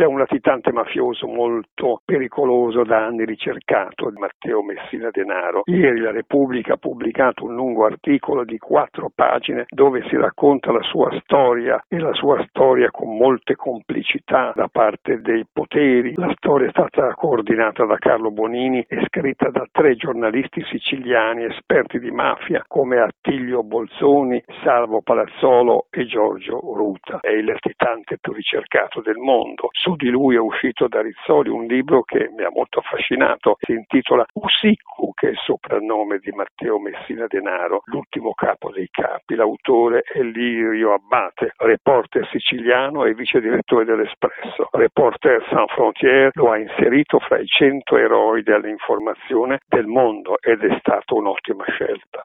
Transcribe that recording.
c'è un latitante mafioso molto pericoloso da anni ricercato, Matteo Messina Denaro. Ieri la Repubblica ha pubblicato un lungo articolo di quattro pagine dove si racconta la sua storia e la sua storia con molte complicità da parte dei poteri. La storia è stata coordinata da Carlo Bonini e scritta da tre giornalisti siciliani esperti di mafia come Attilio Bolzoni, Salvo Palazzolo e Giorgio Ruta. È il latitante più ricercato del mondo. Su di lui è uscito da Rizzoli un libro che mi ha molto affascinato, si intitola Usiccu, che è il soprannome di Matteo Messina Denaro, l'ultimo capo dei capi. L'autore è Lirio Abbate, reporter siciliano e vice direttore dell'Espresso. Reporter Sans Frontières lo ha inserito fra i 100 eroi dell'informazione del mondo ed è stata un'ottima scelta.